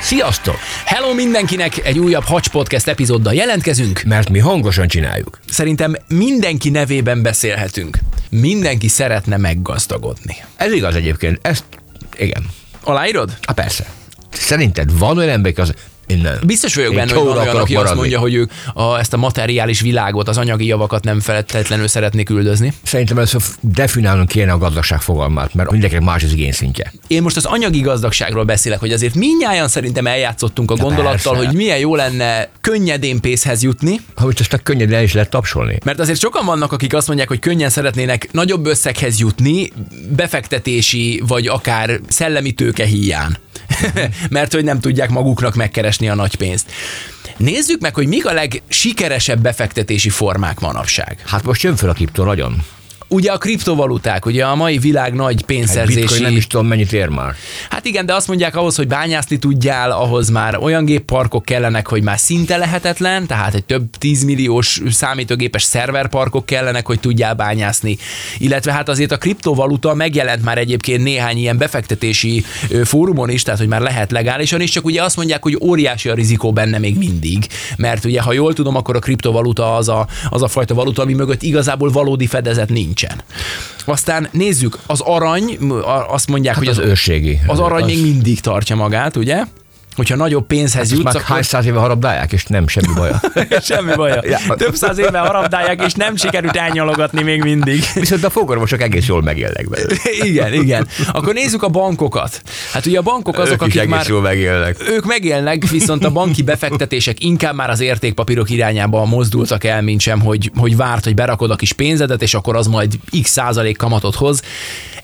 Sziasztok! Hello mindenkinek! Egy újabb Hacs Podcast epizóddal jelentkezünk. Mert mi hangosan csináljuk. Szerintem mindenki nevében beszélhetünk. Mindenki szeretne meggazdagodni. Ez igaz egyébként. Ezt, igen. Aláírod? Hát persze. Szerinted van olyan ember, az innen. Biztos vagyok Én benne, hogy van olyan, aki azt maradni. mondja, hogy ők a, ezt a materiális világot, az anyagi javakat nem feltétlenül szeretnék üldözni. Szerintem ezt definálnunk kéne a gazdagság fogalmát, mert mindenkinek más az igényszintje. Én most az anyagi gazdagságról beszélek, hogy azért mindnyájan szerintem eljátszottunk a gondolattal, persze. hogy milyen jó lenne könnyedén pénzhez jutni, Ha most ezt a könnyedén el is lehet tapsolni. Mert azért sokan vannak, akik azt mondják, hogy könnyen szeretnének nagyobb összeghez jutni, befektetési vagy akár szellemi tőke hiány. Mert hogy nem tudják maguknak megkeresni a nagy pénzt. Nézzük meg, hogy mik a legsikeresebb befektetési formák manapság. Hát most jön fel a kriptó nagyon. Ugye a kriptovaluták, ugye a mai világ nagy Egy pénzszerzési... bitcoin nem is tudom mennyit ér már. Hát igen, de azt mondják ahhoz, hogy bányászni tudjál, ahhoz már olyan gépparkok kellenek, hogy már szinte lehetetlen, tehát egy több tízmilliós számítógépes szerverparkok kellenek, hogy tudjál bányászni. Illetve hát azért a kriptovaluta megjelent már egyébként néhány ilyen befektetési fórumon is, tehát hogy már lehet legálisan is, csak ugye azt mondják, hogy óriási a rizikó benne még mindig. Mert ugye, ha jól tudom, akkor a kriptovaluta az a, az a fajta valuta, ami mögött igazából valódi fedezet nincsen. Aztán nézzük, az arany, azt mondják, Hát hogy az őrségi. az arany Az- még mindig tartja magát, ugye? Hogyha nagyobb pénzhez Ezt jutsz, már akkor hány száz éve harabdálják, és nem semmi baja. semmi baja. Ja. Több száz éve harabdálják, és nem sikerült elnyalogatni még mindig. Viszont a fogorvosok egész jól megélnek belőle. igen, igen. Akkor nézzük a bankokat. Hát ugye a bankok azok, Ők akik már jól megélnek. ők megélnek, viszont a banki befektetések inkább már az értékpapírok irányába mozdultak el, mint sem, hogy, hogy várt, hogy berakod a kis pénzedet, és akkor az majd x százalék kamatot hoz.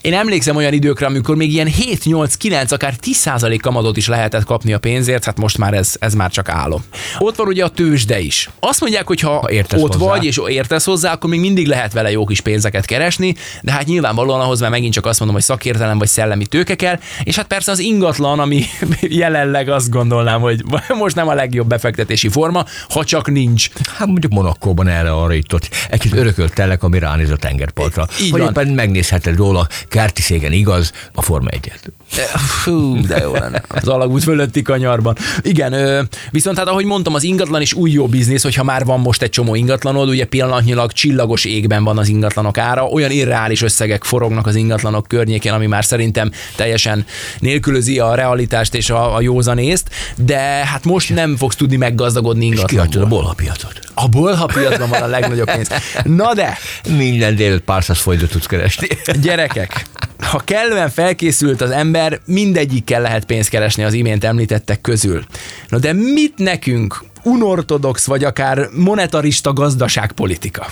Én emlékszem olyan időkre, amikor még ilyen 7, 8, 9, akár 10 százalék kamatot is lehetett kapni a pénzért, hát most már ez, ez már csak álom. Ott van ugye a tőzsde is. Azt mondják, hogy ha értesz ott hozzá. vagy, és értesz hozzá, akkor még mindig lehet vele jó kis pénzeket keresni, de hát nyilvánvalóan ahhoz már megint csak azt mondom, hogy szakértelem vagy szellemi tőke kell, és hát persze az ingatlan, ami jelenleg azt gondolnám, hogy most nem a legjobb befektetési forma, ha csak nincs. Hát mondjuk Monakkóban erre arra itt egy kis örökölt telek, ami ránéz a tengerpartra. Így Vagy van. éppen megnézheted róla, kerti szégen igaz, a Forma 1 Fú, de jó lenne. Az alagút fölötti kanyarban. Igen, ö, viszont hát ahogy mondtam, az ingatlan is új jó biznisz, hogyha már van most egy csomó ingatlanod, ugye pillanatnyilag csillagos égben van az ingatlanok ára, olyan irreális összegek forognak az ingatlanok környékén, ami már szerintem teljesen nélkülözi a realitást és a, a józanészt, de hát most nem fogsz tudni meggazdagodni Kihagytad a ingatlanból. bolhapiacot. A bolha piacban van a legnagyobb pénz. Na de, Minden délután pár száz forintot tudsz keresni. Gyerekek, ha kellően felkészült az ember, mindegyikkel lehet pénzt keresni az imént említettek közül. No de mit nekünk unortodox vagy akár monetarista gazdaságpolitika?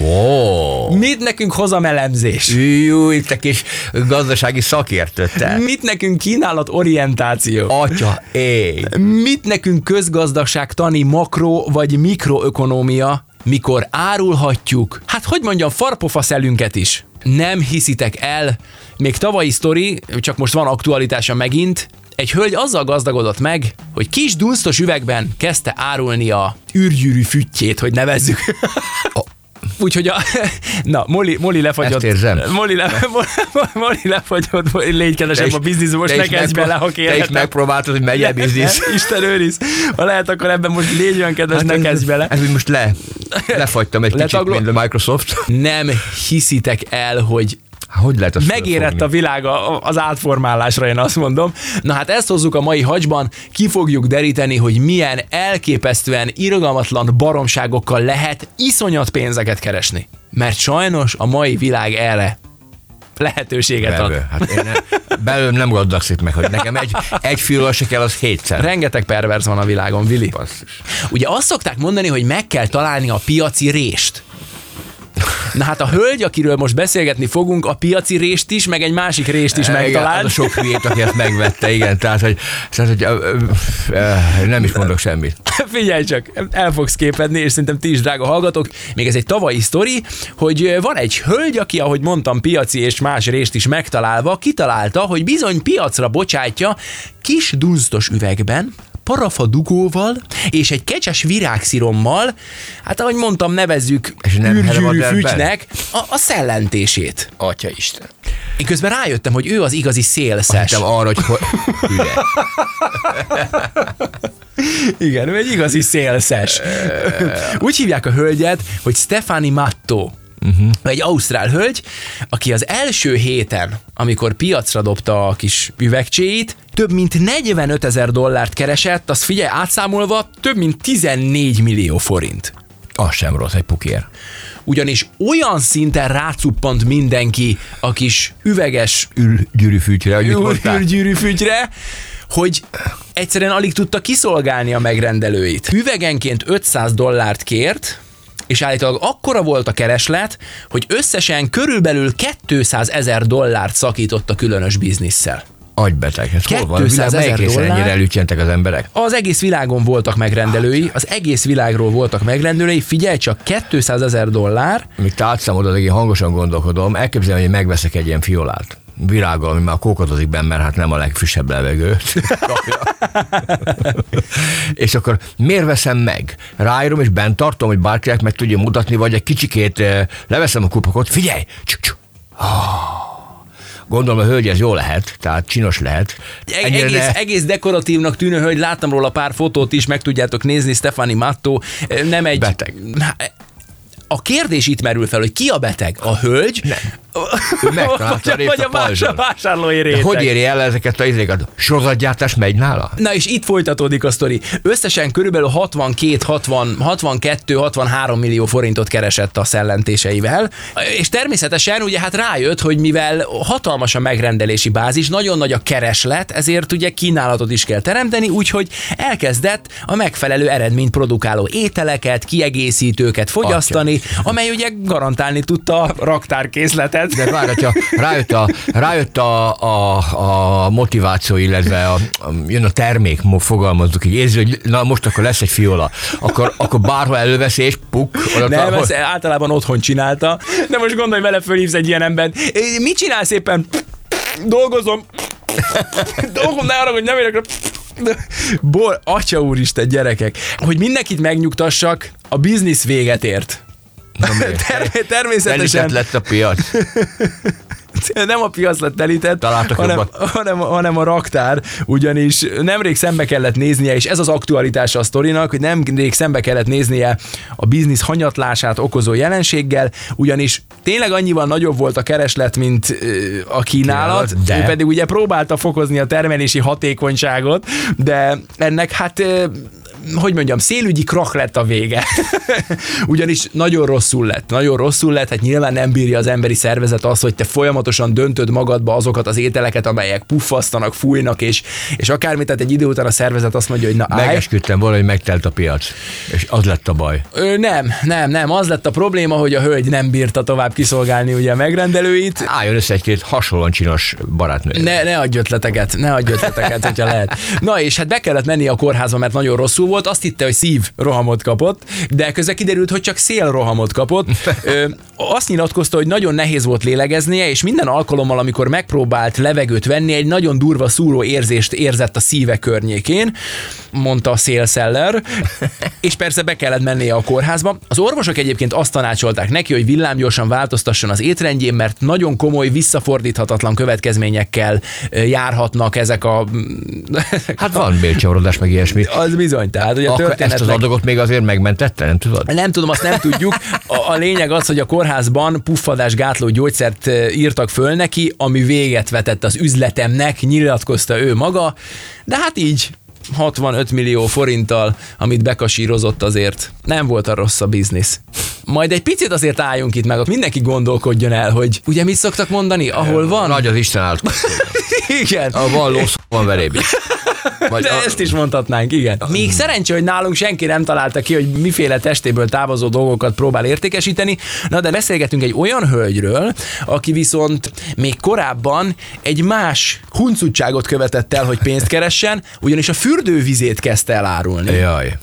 Ó, Mit nekünk hozamelemzés? itt egy kis gazdasági szakértő te. Mit nekünk kínálat orientáció? Atya, éj. Mit nekünk közgazdaságtani makro vagy mikroökonómia, mikor árulhatjuk, hát hogy mondjam, farpofa szelünket is. Nem hiszitek el, még tavalyi sztori, csak most van aktualitása megint, egy hölgy azzal gazdagodott meg, hogy kis dunsztos üvegben kezdte árulni a űrgyűrű füttyét, hogy nevezzük. Úgyhogy a, na, Moli, Moli lefagyott. Ezt érzem. Moli, le, Moli lefagyott, légy kedvesem, a biznisz, most ne kezdj bele, ha Te is megpróbáltad, hogy megy biznisz. Isten őriz. Ha lehet, akkor ebben most légy olyan kedves, hát ne kezdj bele. Ez úgy most le, lefagytam egy kicsit, Letaglo- mint a Microsoft. Nem hiszitek el, hogy Hogy lehet azt megérett a fölfogni? világ a- az átformálásra, én azt mondom. Na hát ezt hozzuk a mai hacsban, ki fogjuk deríteni, hogy milyen elképesztően irgalmatlan baromságokkal lehet iszonyat pénzeket keresni. Mert sajnos a mai világ erre lehetőséget ad. Belül. Hát én ne, belőlem nem gazdagszik meg, hogy nekem egy, egy fűről se kell, az hétszer. Rengeteg perverz van a világon, Vili. Basszus. Ugye azt szokták mondani, hogy meg kell találni a piaci rést. Na hát a hölgy, akiről most beszélgetni fogunk, a piaci rést is, meg egy másik rést is Igen, megtalált. az a sok hülyét, aki ezt megvette, igen. Tehát, hogy, tehát, hogy ö, ö, ö, nem is mondok semmit. Figyelj csak, el fogsz képedni, és szerintem ti is, drága hallgatók, még ez egy tavalyi sztori, hogy van egy hölgy, aki, ahogy mondtam, piaci és más részt is megtalálva, kitalálta, hogy bizony piacra bocsátja kis dunsztos üvegben, parafa dugóval és egy kecses virágszirommal, hát ahogy mondtam, nevezzük És nem űrgyűrű fütynek a, a szellentését. Atya Isten. Én közben rájöttem, hogy ő az igazi szélszes. Hittem arra, hogy ho-. Igen, ő egy igazi szélszes. Úgy hívják a hölgyet, hogy Stefani Matto. Uh-huh. Egy ausztrál hölgy, aki az első héten, amikor piacra dobta a kis üvegcséit, több mint 45 ezer dollárt keresett, azt figyelj, átszámolva több mint 14 millió forint. Az sem rossz, egy pukér. Ugyanis olyan szinten rácuppant mindenki a kis üveges Ül gyűrűfűtyre, hogy mit mondtál? űrgyűrűfügyre, hogy egyszerűen alig tudta kiszolgálni a megrendelőit. Üvegenként 500 dollárt kért, és állítólag akkora volt a kereslet, hogy összesen körülbelül 200 ezer dollárt szakított a különös bizniszsel. Agybeteg. Ez hol van? A 200 világ melyik részen ennyire elütjentek az emberek? Az egész világon voltak megrendelői, az egész világról voltak megrendelői, figyelj csak, 200 ezer dollár, Míg te átszámolod, én hangosan gondolkodom, elképzelem, hogy megveszek egy ilyen fiolát. Virággal, ami már kókadozik benne, mert hát nem a legfrissebb levegőt és akkor miért veszem meg? Ráírom és bent tartom, hogy bárkinek meg tudja mutatni, vagy egy kicsikét eh, leveszem a kupakot, figyelj! Csuk, csuk. Ah. Gondolom a hölgy ez jó lehet, tehát csinos lehet. Eg- egész, ne- egész dekoratívnak tűnő hölgy, láttam róla pár fotót is, meg tudjátok nézni, Stefani Matto, nem egy... Beteg. A kérdés itt merül fel, hogy ki a beteg? A hölgy? Nem. Ő megtalálta a vagy, a a vás- pajzson. vásárlói De réteg. hogy éri el ezeket a izéket? Sorozatgyártás megy nála? Na és itt folytatódik a sztori. Összesen körülbelül 62-63 millió forintot keresett a szellentéseivel, és természetesen ugye hát rájött, hogy mivel hatalmas a megrendelési bázis, nagyon nagy a kereslet, ezért ugye kínálatot is kell teremteni, úgyhogy elkezdett a megfelelő eredményt produkáló ételeket, kiegészítőket fogyasztani, amely ugye garantálni tudta a raktárkészletet. De várj, hogyha rájött a, rájött a, a, a motiváció, illetve a, a, jön a termék, fogalmazzuk így, érzi, hogy na most akkor lesz egy fiola, akkor, akkor bárhol előveszi, és puk, oda Nem, ahol- ezt általában otthon csinálta. De most gondolj vele, fölhívsz egy ilyen embert. "É, Mit csinálsz éppen? Dolgozom. Dolgom, ne arra, hogy nem érek. Bor, atya úristen, gyerekek. Hogy mindenkit megnyugtassak, a biznisz véget ért. Természetesen Telített lett a piac. nem a piac lett telített, Találtak hanem, jobbat. hanem, hanem a raktár, ugyanis nemrég szembe kellett néznie, és ez az aktualitása a sztorinak, hogy nemrég szembe kellett néznie a biznisz hanyatlását okozó jelenséggel, ugyanis tényleg annyival nagyobb volt a kereslet, mint a kínálat, de- ő pedig ugye próbálta fokozni a termelési hatékonyságot, de ennek hát hogy mondjam, szélügyi krak lett a vége. Ugyanis nagyon rosszul lett, nagyon rosszul lett, hát nyilván nem bírja az emberi szervezet az, hogy te folyamatosan döntöd magadba azokat az ételeket, amelyek puffasztanak, fújnak, és, és akármit, tehát egy idő után a szervezet azt mondja, hogy na állj. Megesküdtem volna, hogy megtelt a piac. És az lett a baj. Ö, nem, nem, nem, az lett a probléma, hogy a hölgy nem bírta tovább kiszolgálni ugye a megrendelőit, Álljon össze egy-két hasonlóan csinos barátnő. Ne, ne adj ötleteket, ne adj ötleteket, hogyha lehet. Na és hát be kellett menni a kórházba, mert nagyon rosszul volt. Azt hitte, hogy szív rohamot kapott, de közben kiderült, hogy csak szél rohamot kapott. Ö, azt nyilatkozta, hogy nagyon nehéz volt lélegeznie, és minden alkalommal, amikor megpróbált levegőt venni, egy nagyon durva szúró érzést érzett a szíve környékén, mondta a szélszeller, és persze be kellett mennie a kórházba. Az orvosok egyébként azt tanácsolták neki, hogy villámgyorsan változtasson az étrendjén, mert nagyon komoly, visszafordíthatatlan következményekkel járhatnak ezek a... Hát van bélcsavarodás, meg ilyesmi. Az bizony, tehát hogy a Akkor ezt az adagot még azért megmentette, nem tudod? Nem tudom, azt nem tudjuk. A, a lényeg az, hogy a kórházban puffadásgátló gyógyszert ö, írtak föl neki, ami véget vetett az üzletemnek, nyilatkozta ő maga, de hát így 65 millió forinttal, amit bekasírozott azért. Nem volt a rossz a biznisz. Majd egy picit azért álljunk itt meg, mindenki gondolkodjon el, hogy ugye mit szoktak mondani, ahol van? Nagy az Isten állt. Igen. A van lósz, van veréb is. Vagy De a... ezt is mondhatnánk, igen. Még szerencsé, hogy nálunk senki nem találta ki, hogy miféle testéből távozó dolgokat próbál értékesíteni. Na de beszélgetünk egy olyan hölgyről, aki viszont még korábban egy más huncutságot követett el, hogy pénzt keressen, ugyanis a fürdővizét kezdte elárulni. Jaj.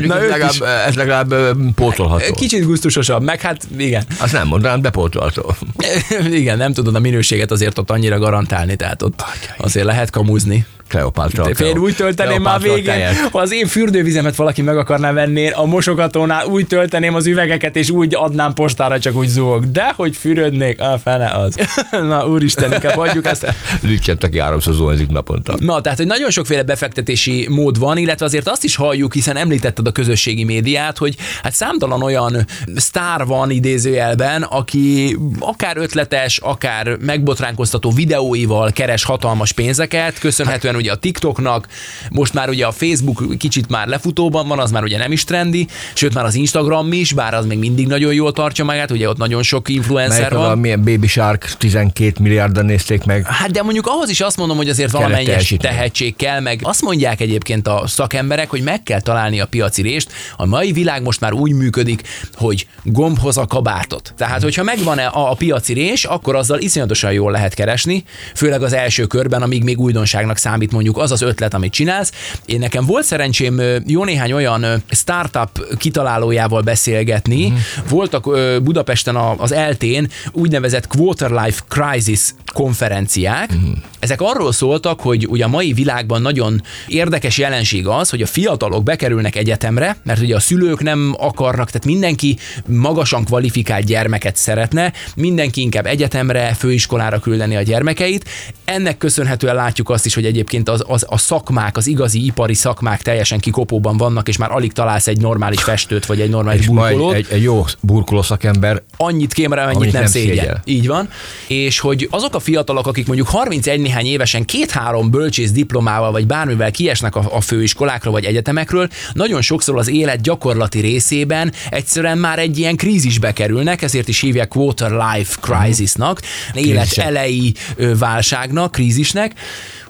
Na, ez, legalább, is, ez legalább pótolható. Kicsit gusztusosabb, meg hát igen. Azt nem mondanám, de pótolható. igen, nem tudod a minőséget azért ott annyira garantálni, tehát ott azért lehet kamuzni. Kleopátra. Én úgy tölteném már végén, ha az én fürdővizemet valaki meg akarná venni, a mosogatónál úgy tölteném az üvegeket, és úgy adnám postára, csak úgy zúgok. De hogy fürödnék, a fene az. Na, úristen, inkább hagyjuk ezt. Lücsent, aki háromszor zuhanzik naponta. Na, tehát, hogy nagyon sokféle befektetési mód van, illetve azért azt is halljuk, hiszen említetted a közösségi médiát, hogy hát számtalan olyan sztár van idézőjelben, aki akár ötletes, akár megbotránkoztató videóival keres hatalmas pénzeket, köszönhetően ugye a TikToknak, most már ugye a Facebook kicsit már lefutóban van, az már ugye nem is trendi, sőt már az Instagram is, bár az még mindig nagyon jól tartja magát, ugye ott nagyon sok influencer Melyik van. milyen Baby Shark 12 milliárdan nézték meg. Hát de mondjuk ahhoz is azt mondom, hogy azért valamennyis tehetség kell, meg azt mondják egyébként a szakemberek, hogy meg kell találni a piaci rést. A mai világ most már úgy működik, hogy gombhoz a kabátot. Tehát, hogyha megvan a, a piaci rés, akkor azzal iszonyatosan jól lehet keresni, főleg az első körben, amíg még újdonságnak számít amit mondjuk az az ötlet, amit csinálsz. Én nekem volt szerencsém jó néhány olyan startup kitalálójával beszélgetni. Mm. Voltak Budapesten az eltén úgynevezett Quarter Life Crisis konferenciák. Mm. Ezek arról szóltak, hogy ugye a mai világban nagyon érdekes jelenség az, hogy a fiatalok bekerülnek egyetemre, mert ugye a szülők nem akarnak, tehát mindenki magasan kvalifikált gyermeket szeretne, mindenki inkább egyetemre, főiskolára küldeni a gyermekeit. Ennek köszönhetően látjuk azt is, hogy egyébként egyébként az, az, a szakmák, az igazi ipari szakmák teljesen kikopóban vannak, és már alig találsz egy normális festőt, vagy egy normális és burkolót. Egy, egy, jó burkoló szakember. Annyit kémre, amennyit, nem, nem szégyel. szégyel. Így van. És hogy azok a fiatalok, akik mondjuk 31 néhány évesen két-három bölcsész diplomával, vagy bármivel kiesnek a, a főiskolákra, vagy egyetemekről, nagyon sokszor az élet gyakorlati részében egyszerűen már egy ilyen krízisbe kerülnek, ezért is hívják quarter life crisisnak, élet elejé válságnak, krízisnek,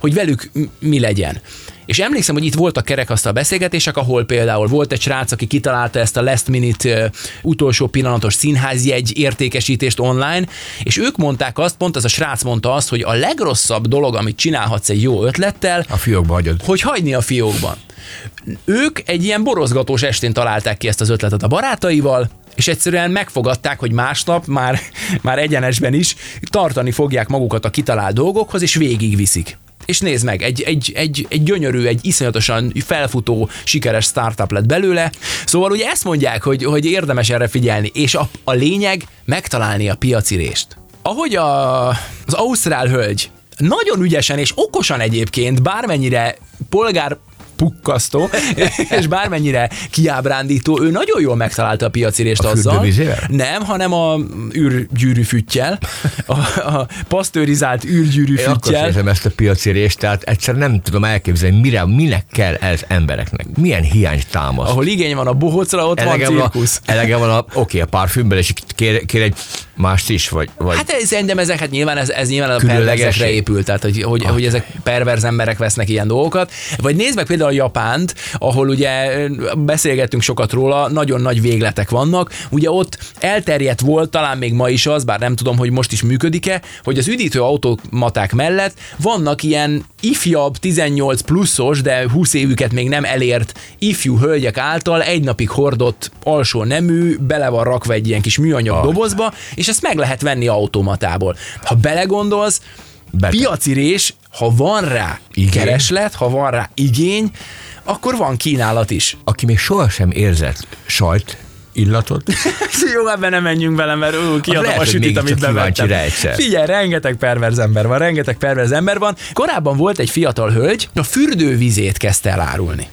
hogy velük mi legyen. És emlékszem, hogy itt voltak kerekasztal beszélgetések, ahol például volt egy srác, aki kitalálta ezt a last minute utolsó pillanatos színházjegy értékesítést online, és ők mondták azt, pont ez a srác mondta azt, hogy a legrosszabb dolog, amit csinálhatsz egy jó ötlettel, a fiókba hagyod. Hogy hagyni a fiókban. Ők egy ilyen borozgatós estén találták ki ezt az ötletet a barátaival, és egyszerűen megfogadták, hogy másnap már, már egyenesben is tartani fogják magukat a kitalált dolgokhoz, és végigviszik. És nézd meg, egy, egy, egy, egy gyönyörű, egy iszonyatosan felfutó, sikeres startup lett belőle. Szóval ugye ezt mondják, hogy, hogy érdemes erre figyelni, és a, a lényeg megtalálni a piaci részt. Ahogy a, az ausztrál hölgy nagyon ügyesen és okosan egyébként, bármennyire polgár pukkasztó, és bármennyire kiábrándító, ő nagyon jól megtalálta a piacirést a azzal. Nem, hanem a űrgyűrű füttyel, a, a pasztörizált űrgyűrű füttyel. Én ezt a piacirést, tehát egyszer nem tudom elképzelni, mire, minek kell ez embereknek. Milyen hiány támaszt. Ahol igény van a bohócra, ott elege van cirkusz. A, elege van a, oké, okay, a parfümben, és kér, kér egy mást is, vagy... vagy hát ez, szerintem ezek, hát nyilván ez, ez nyilván a perverzekre épült, tehát hogy, hogy, hogy ezek perverz emberek vesznek ilyen dolgokat. Vagy nézd meg például a Japánt, ahol ugye beszélgettünk sokat róla, nagyon nagy végletek vannak. Ugye ott elterjedt volt, talán még ma is az, bár nem tudom, hogy most is működik-e, hogy az üdítő automaták mellett vannak ilyen ifjabb, 18 pluszos, de 20 évüket még nem elért ifjú hölgyek által egy napig hordott alsó nemű, bele van rakva egy ilyen kis műanyag dobozba, és ezt meg lehet venni automatából. Ha belegondolsz, Bete. piaci rés, ha van rá igény. kereslet, ha van rá igény, akkor van kínálat is. Aki még sohasem érzett sajt, illatot. Jó, ebben nem menjünk vele, mert ú, kiadom a sütit, amit bevettem. Figyelj, rengeteg perverz ember van, rengeteg perverz ember van. Korábban volt egy fiatal hölgy, a fürdővizét kezdte elárulni.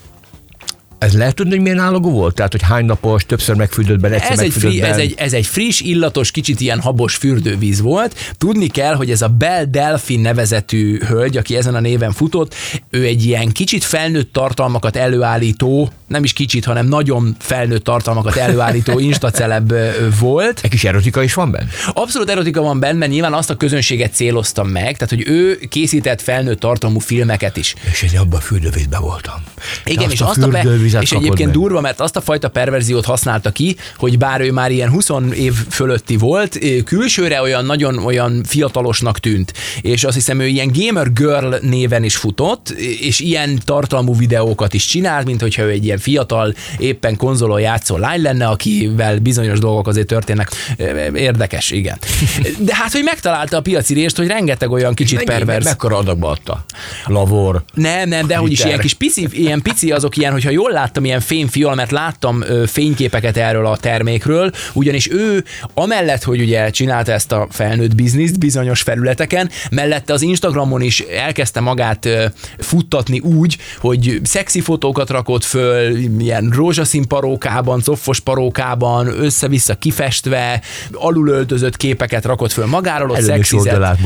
Ez lehet tudni, hogy milyen állagú volt? Tehát, hogy hány napos, többször megfürdött bele, egyszer ez egy, free, ez, egy, ez egy friss, illatos, kicsit ilyen habos fürdővíz volt. Tudni kell, hogy ez a Bell Delphin nevezetű hölgy, aki ezen a néven futott, ő egy ilyen kicsit felnőtt tartalmakat előállító nem is kicsit, hanem nagyon felnőtt tartalmakat előállító instaceleb volt. Egy kis erotika is van benne? Abszolút erotika van benne, nyilván azt a közönséget céloztam meg, tehát hogy ő készített felnőtt tartalmú filmeket is. És én abban a fürdővízben voltam. Igen, Te és, a azt a fürdővizet és egyébként meg. durva, mert azt a fajta perverziót használta ki, hogy bár ő már ilyen 20 év fölötti volt, külsőre olyan nagyon olyan fiatalosnak tűnt, és azt hiszem ő ilyen Gamer Girl néven is futott, és ilyen tartalmú videókat is csinált, mint hogyha ő egy ilyen fiatal, éppen konzolon játszó lány lenne, akivel bizonyos dolgok azért történnek. Érdekes, igen. De hát, hogy megtalálta a piaci részt, hogy rengeteg olyan kicsit Mennyi, perverz. Mekkora adagba adta? Lavor. Nem, nem, de hogy is ilyen kis pici, ilyen pici azok ilyen, hogyha jól láttam ilyen fényfial, mert láttam fényképeket erről a termékről, ugyanis ő amellett, hogy ugye csinálta ezt a felnőtt bizniszt bizonyos felületeken, mellette az Instagramon is elkezdte magát futtatni úgy, hogy szexi fotókat rakott föl, ilyen rózsaszín parókában, coffos parókában, össze-vissza kifestve, alulöltözött képeket rakott föl magáról, ott szexizett.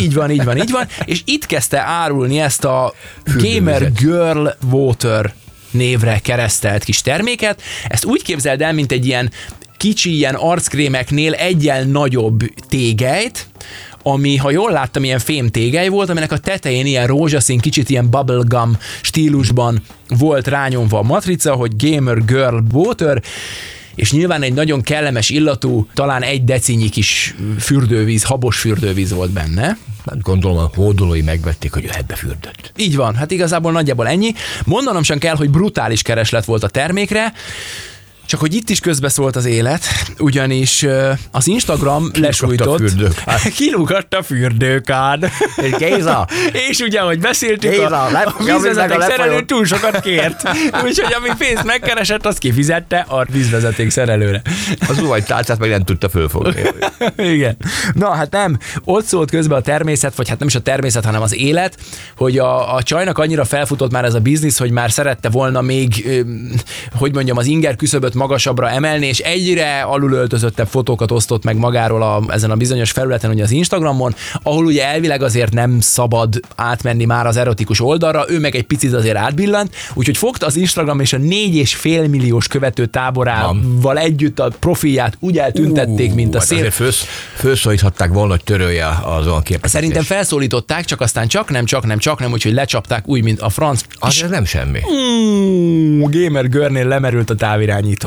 Így van, így van, így van. És itt kezdte árulni ezt a. Gamer Girl Water névre keresztelt kis terméket. Ezt úgy képzeld el, mint egy ilyen kicsi ilyen arckrémeknél egyen nagyobb tégelyt, ami, ha jól láttam, ilyen fém tégely volt, aminek a tetején ilyen rózsaszín, kicsit ilyen bubblegum stílusban volt rányomva a matrica, hogy Gamer Girl Water, és nyilván egy nagyon kellemes illatú, talán egy decinyi kis fürdővíz, habos fürdővíz volt benne. Hát gondolom a hódolói megvették, hogy jöhet befürdött. Így van, hát igazából nagyjából ennyi. Mondanom sem kell, hogy brutális kereslet volt a termékre, csak hogy itt is közbeszólt az élet, ugyanis az Instagram lesújtott. Kilúgott a fürdőkád. És Géza, És ugye, ahogy beszéltük, Géza, a, a vízvezeték szerelő túl sokat kért. Úgyhogy ami pénzt megkeresett, azt kifizette a vízvezeték szerelőre. az zuhany tálcát meg nem tudta fölfogni. Igen. Na, hát nem. Ott szólt közben a természet, vagy hát nem is a természet, hanem az élet, hogy a, a csajnak annyira felfutott már ez a biznisz, hogy már szerette volna még, hogy mondjam, az inger küszöböt magasabbra emelni, és egyre alulöltözöttebb fotókat osztott meg magáról a, ezen a bizonyos felületen, ugye az Instagramon, ahol ugye elvileg azért nem szabad átmenni már az erotikus oldalra, ő meg egy picit azért átbillant, úgyhogy fogta az Instagram és a 4,5 milliós követő táborával együtt a profilját úgy eltüntették, mint a hát szél. Azért fősz, fölszólíthatták volna, hogy törölje az olyan képet. Szerintem felszólították, csak aztán csak nem, csak nem, csak nem, úgyhogy lecsapták úgy, mint a franc. Az nem semmi. Mm, Gamer Görnél lemerült a távirányító.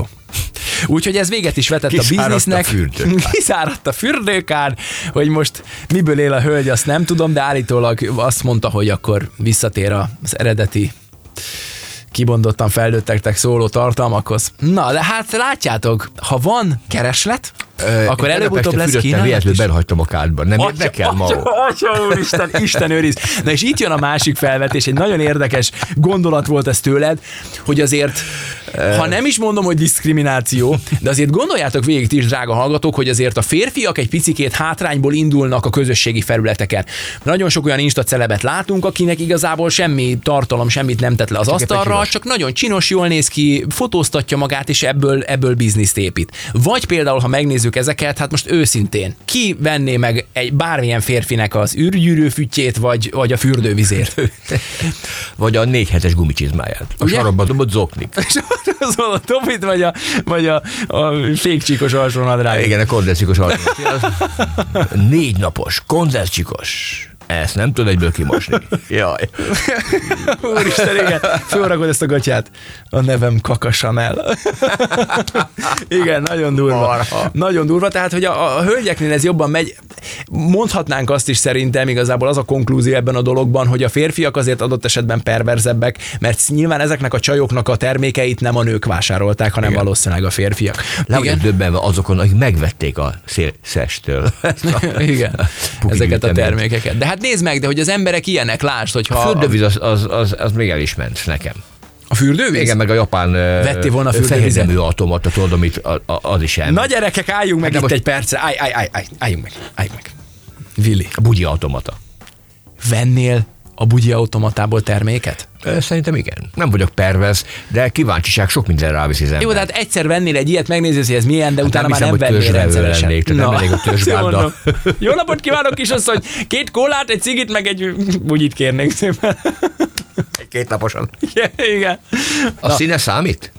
Úgyhogy ez véget is vetett Kiszáradt a a biznisznek. fürdőkár. Kiszáradt a fürdőkár, hogy most miből él a hölgy, azt nem tudom, de állítólag azt mondta, hogy akkor visszatér az eredeti kibondottan felnőtteknek szóló tartalmakhoz. Na, de hát látjátok, ha van kereslet, akkor előbb-utóbb lesz kínálat Véletlenül is. benhagytam a kádban. Nem érdekel ma? Atya, atya, úristen, Isten őriz. Na és itt jön a másik felvetés, egy nagyon érdekes gondolat volt ez tőled, hogy azért, ha nem is mondom, hogy diszkrimináció, de azért gondoljátok végig ti is, drága hallgatók, hogy azért a férfiak egy picikét hátrányból indulnak a közösségi felületeken. Nagyon sok olyan insta celebet látunk, akinek igazából semmi tartalom, semmit nem tett le az asztalra, csak nagyon csinos, jól néz ki, fotóztatja magát, és ebből, ebből bizniszt épít. Vagy például, ha megnézzük ezeket, hát most őszintén, ki venné meg egy bármilyen férfinek az űrgyűrű füttyét, vagy, vagy a fürdővizért? Vagy a négy hetes gumicsizmáját. A dobott zoknik. A topit, vagy a, vagy a, a fékcsíkos alsónadrág. Igen, a kondenzcsikos alkalmat. Négy napos, kondenzcsikos. Ezt nem tud egyből kimosni. Jaj. Úristen, igen, fölrakod ezt a gatyát. A nevem Kaka Chanel. igen, nagyon durva. Marha. Nagyon durva, tehát, hogy a, a hölgyeknél ez jobban megy. Mondhatnánk azt is szerintem igazából az a konklúzió ebben a dologban, hogy a férfiak azért adott esetben perverzebbek, mert nyilván ezeknek a csajoknak a termékeit nem a nők vásárolták, hanem igen. valószínűleg a férfiak. Le vagyok döbbenve azokon, akik megvették a szélszestől. Igen, Puki ezeket a termékeket. De hát nézd meg, de hogy az emberek ilyenek, lásd, hogyha A fürdővíz az, az, az, az még el is ment nekem. a fürdővíz? Igen, meg a japán Vettél volna fürdővizet? fehérnemű automata, tudod, amit a, a, az is elment. Na gyerekek, álljunk meg Hát itt egy percre. Állj, állj, állj, állj, álljunk meg, álljunk meg. Vili, A bugyi automata. vennél a bugyi automatából terméket? Szerintem igen. Nem vagyok pervez, de kíváncsiság sok minden ráviszi az ember. Jó, de hát egyszer vennél egy ilyet, megnézed, hogy ez milyen, de utána Hát nem már hiszem, nem hogy vennél rendszeresen. lennék, tehát nem elég a mondom. Jó napot kívánok, kisasszony! Két kólát, egy cigit, meg egy bugyit kérnék szépen. Két naposan. Igen, igen. A Na, színe számít?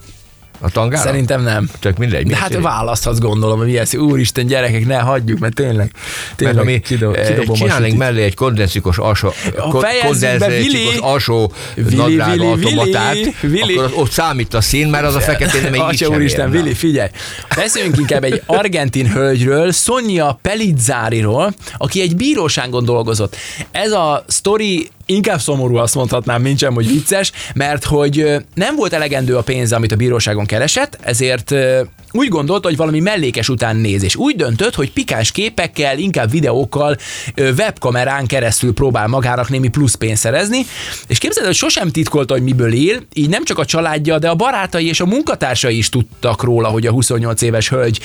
A tangára? Szerintem nem. Tök mindegy. De hát szín? választhatsz gondolom, hogy milyen szín. Úristen, gyerekek, ne hagyjuk, mert tényleg, Mert tényleg ami, kidob, eh, kidobom sütit. mellé egy kondenzikos alsó, kon- fejezzük be, Vili! kondenzikos alsó Vili, Vili, automatát, Vili, akkor ott számít a szín, mert az a feketén nem egy Atya úristen, Vili, figyelj! Beszéljünk inkább egy argentin hölgyről, Sonia Pelizzáriról, aki egy bíróságon dolgozott. Ez a sztori inkább szomorú, azt mondhatnám, mint sem, hogy vicces, mert hogy nem volt elegendő a pénze, amit a bíróságon keresett, ezért úgy gondolta, hogy valami mellékes után néz, és úgy döntött, hogy pikáns képekkel, inkább videókkal, webkamerán keresztül próbál magának némi plusz pénzt szerezni, és képzeld, hogy sosem titkolta, hogy miből él, így nem csak a családja, de a barátai és a munkatársai is tudtak róla, hogy a 28 éves hölgy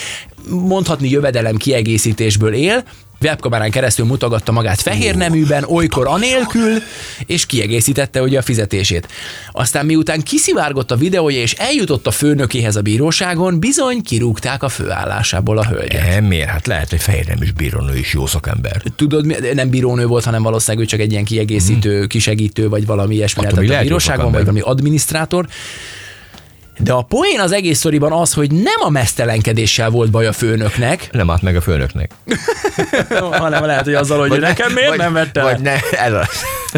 mondhatni jövedelem kiegészítésből él, webkamerán keresztül mutogatta magát fehér neműben, olykor anélkül, és kiegészítette ugye a fizetését. Aztán miután kiszivárgott a videója, és eljutott a főnökéhez a bíróságon, bizony kirúgták a főállásából a hölgyet. Nem, miért? Hát lehet, hogy fehér nem is bírónő is jó szakember. Tudod, nem bírónő volt, hanem valószínűleg ő csak egy ilyen kiegészítő, kisegítő, vagy valami ilyesmi Attól a bíróságon, vagy valami adminisztrátor. De a poén az egész szoriban az, hogy nem a mesztelenkedéssel volt baj a főnöknek, Nem állt meg a főnöknek. hanem lehet, hogy azzal, hogy nekem miért vagy, nem vette? Vagy ne, ez az.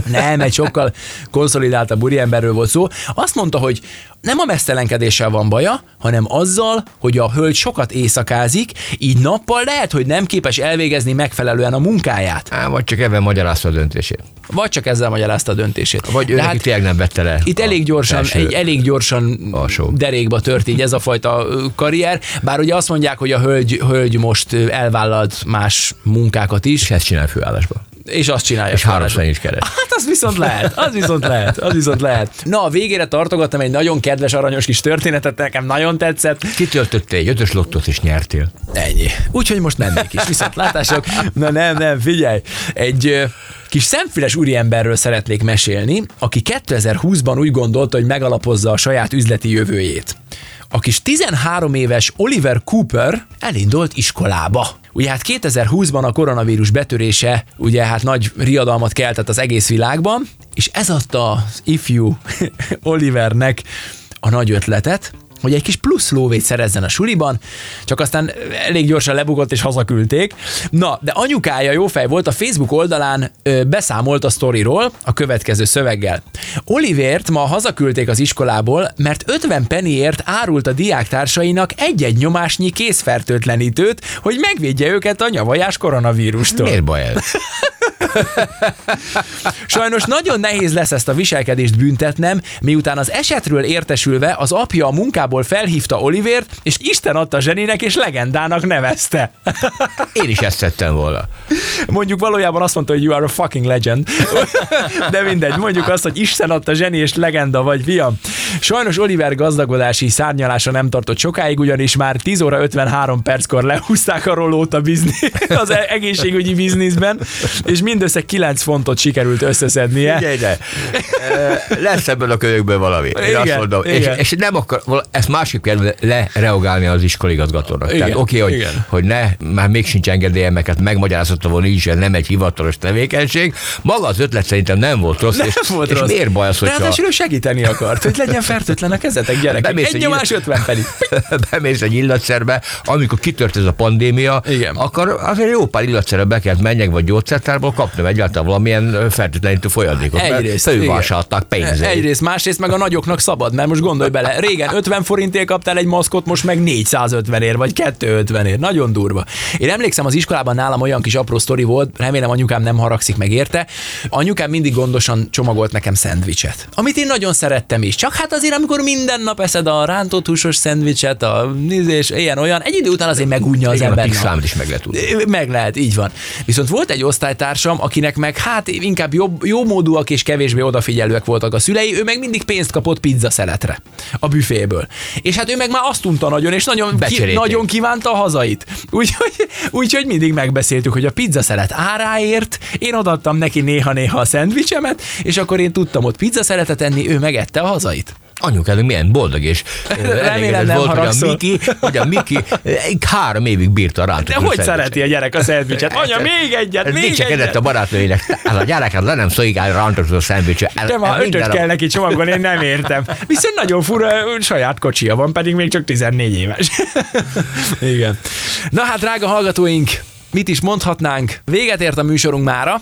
Nem, egy sokkal konszolidáltabb úriemberről volt szó. Azt mondta, hogy nem a mesztelenkedéssel van baja, hanem azzal, hogy a hölgy sokat éjszakázik, így nappal lehet, hogy nem képes elvégezni megfelelően a munkáját. Á, vagy csak ebben magyarázta a döntését. Vagy csak ezzel magyarázta a döntését. Vagy ő neki tényleg nem vette le. itt elég gyorsan, egy elég gyorsan alsó. derékba tört így ez a fajta karrier, bár ugye azt mondják, hogy a hölgy, hölgy most elvállalt más munkákat is, És ezt csinál főállásban. és azt csinálja. És háromszor is keres. Hát az viszont lehet, az viszont lehet, az viszont lehet. Na, a végére tartogattam egy nagyon kedves, aranyos kis történetet, nekem nagyon tetszett. Kitöltöttél egy ötös lottót és nyertél. Ennyi. Úgyhogy most mennék is, viszont látások. Na nem, nem, figyelj. Egy kis szemfüles úriemberről szeretnék mesélni, aki 2020-ban úgy gondolta, hogy megalapozza a saját üzleti jövőjét. A kis 13 éves Oliver Cooper elindult iskolába. Ugye hát 2020-ban a koronavírus betörése ugye hát nagy riadalmat keltett az egész világban, és ez adta az ifjú Olivernek a nagy ötletet, hogy egy kis plusz lóvét szerezzen a suliban, csak aztán elég gyorsan lebukott és hazaküldték. Na, de anyukája jó fej volt, a Facebook oldalán ö, beszámolt a sztoriról a következő szöveggel. Olivért ma hazaküldték az iskolából, mert 50 pennyért árult a diáktársainak egy-egy nyomásnyi készfertőtlenítőt, hogy megvédje őket a nyavajás koronavírustól. Miért baj ez? Sajnos nagyon nehéz lesz ezt a viselkedést büntetnem, miután az esetről értesülve az apja a munkából felhívta Olivért, és Isten adta zseninek és legendának nevezte. Én is ezt tettem volna. Mondjuk valójában azt mondta, hogy you are a fucking legend. De mindegy, mondjuk azt, hogy Isten adta zseni és legenda vagy, fiam. Sajnos Oliver gazdagodási szárnyalása nem tartott sokáig, ugyanis már 10 óra 53 perckor lehúzták a rolót a bizni, az egészségügyi bizniszben, és mindössze 9 fontot sikerült összeszednie. Figyelj ide, lesz ebből a kölyökből valami. Én Igen, azt mondom. És, igen. és, nem akar, ezt másképp kell lereagálni az iskoligazgatónak. Igen, Tehát oké, okay, hogy, igen. hogy ne, már még sincs engedélyem, meg hát megmagyarázhatta volna így nem egy hivatalos tevékenység. Maga az ötlet szerintem nem volt rossz. Nem és, volt és rossz. miért baj az, hogyha Ráadásul segíteni akart, hogy legyen fertőtlen a kezetek, gyerekek. Bemész Egy nyomás 50 pedig. bemész egy illatszerbe, amikor kitört ez a pandémia, Igen. akkor azért jó pár illatszerbe be kellett menjek, vagy gyógyszertárból kapnom egyáltalán valamilyen fertőtlenítő folyadékot. Egyrészt, Felülvásárolták pénzért. Egyrészt, másrészt meg a nagyoknak szabad, mert most gondolj bele, régen 50 forintért kaptál egy maszkot, most meg 450 ér, vagy 250 ér. Nagyon durva. Én emlékszem, az iskolában nálam olyan kis apró sztori volt, remélem anyukám nem haragszik meg érte. Anyukám mindig gondosan csomagolt nekem szendvicset, amit én nagyon szerettem is. Csak hát azért, amikor minden nap eszed a rántott húsos szendvicset, a nézés, ilyen olyan, egy idő után azért megunja az a ember. pixámot is meg lehet tudni. Meg lehet, így van. Viszont volt egy osztálytársam, akinek meg hát inkább jobb, jó módúak és kevésbé odafigyelőek voltak a szülei, ő meg mindig pénzt kapott pizza szeletre a büféből. És hát ő meg már azt unta nagyon, és nagyon, ki, nagyon kívánta a hazait. Úgyhogy, úgyhogy mindig megbeszéltük, hogy a pizza szelet áráért én odaadtam neki néha-néha a szendvicsemet, és akkor én tudtam ott pizza szeletet enni, ő megette a hazait. Anyukádunk milyen boldog és nem volt, hogy a. Miki, hogy a Miki három évig bírta a De hogy szereti a gyerek a szendvicset? Anya, még egyet, még egyet! a barátnőinek. Hát a gyereket le nem szolgál rántott a szendvicset. De el ötöt kell neki csomagolni, én nem értem. Viszont nagyon fura, saját kocsia van, pedig még csak 14 éves. Igen. Na hát, drága hallgatóink, mit is mondhatnánk? Véget ért a műsorunk mára.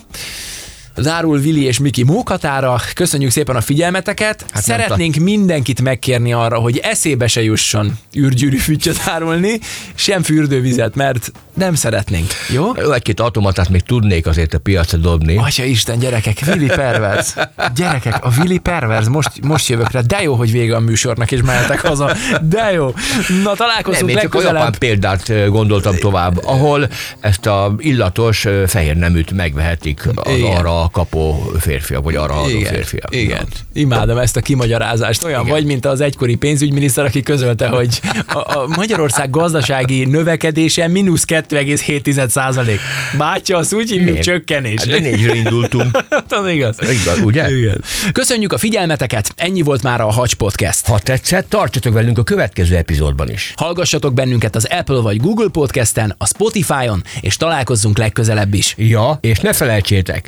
Zárul Vili és Miki mókatára. Köszönjük szépen a figyelmeteket. Hát Szeretnénk mindenkit megkérni arra, hogy eszébe se jusson űrgyűrű füttyöt árulni, sem fürdővizet, mert nem szeretnénk. Jó? Egy-két automatát még tudnék azért a piacra dobni. Atya Isten, gyerekek, Vili perverz. Gyerekek, a Vili perverz, most, most jövök rá. De jó, hogy vége a műsornak, és mehetek haza. De jó. Na, Nem, találkozunk én csak a japán legközelebb. példát gondoltam tovább, ahol ezt a illatos fehér neműt megvehetik az Igen. arra kapó férfiak, vagy arra Igen, férfiak. igen. Imádom ezt a kimagyarázást. Olyan igen. vagy, mint az egykori pénzügyminiszter, aki közölte, hogy a, a Magyarország gazdasági növekedése mínusz 2,7 százalék. Bátya, azt úgy hívjuk csökkenés. Hát de négyről indultunk. az igaz. Igaz, ugye? Igen. Köszönjük a figyelmeteket, ennyi volt már a Hacs Podcast. Ha tetszett, tartsatok velünk a következő epizódban is. Hallgassatok bennünket az Apple vagy Google Podcasten, a Spotify-on, és találkozzunk legközelebb is. Ja, és ne felejtsétek,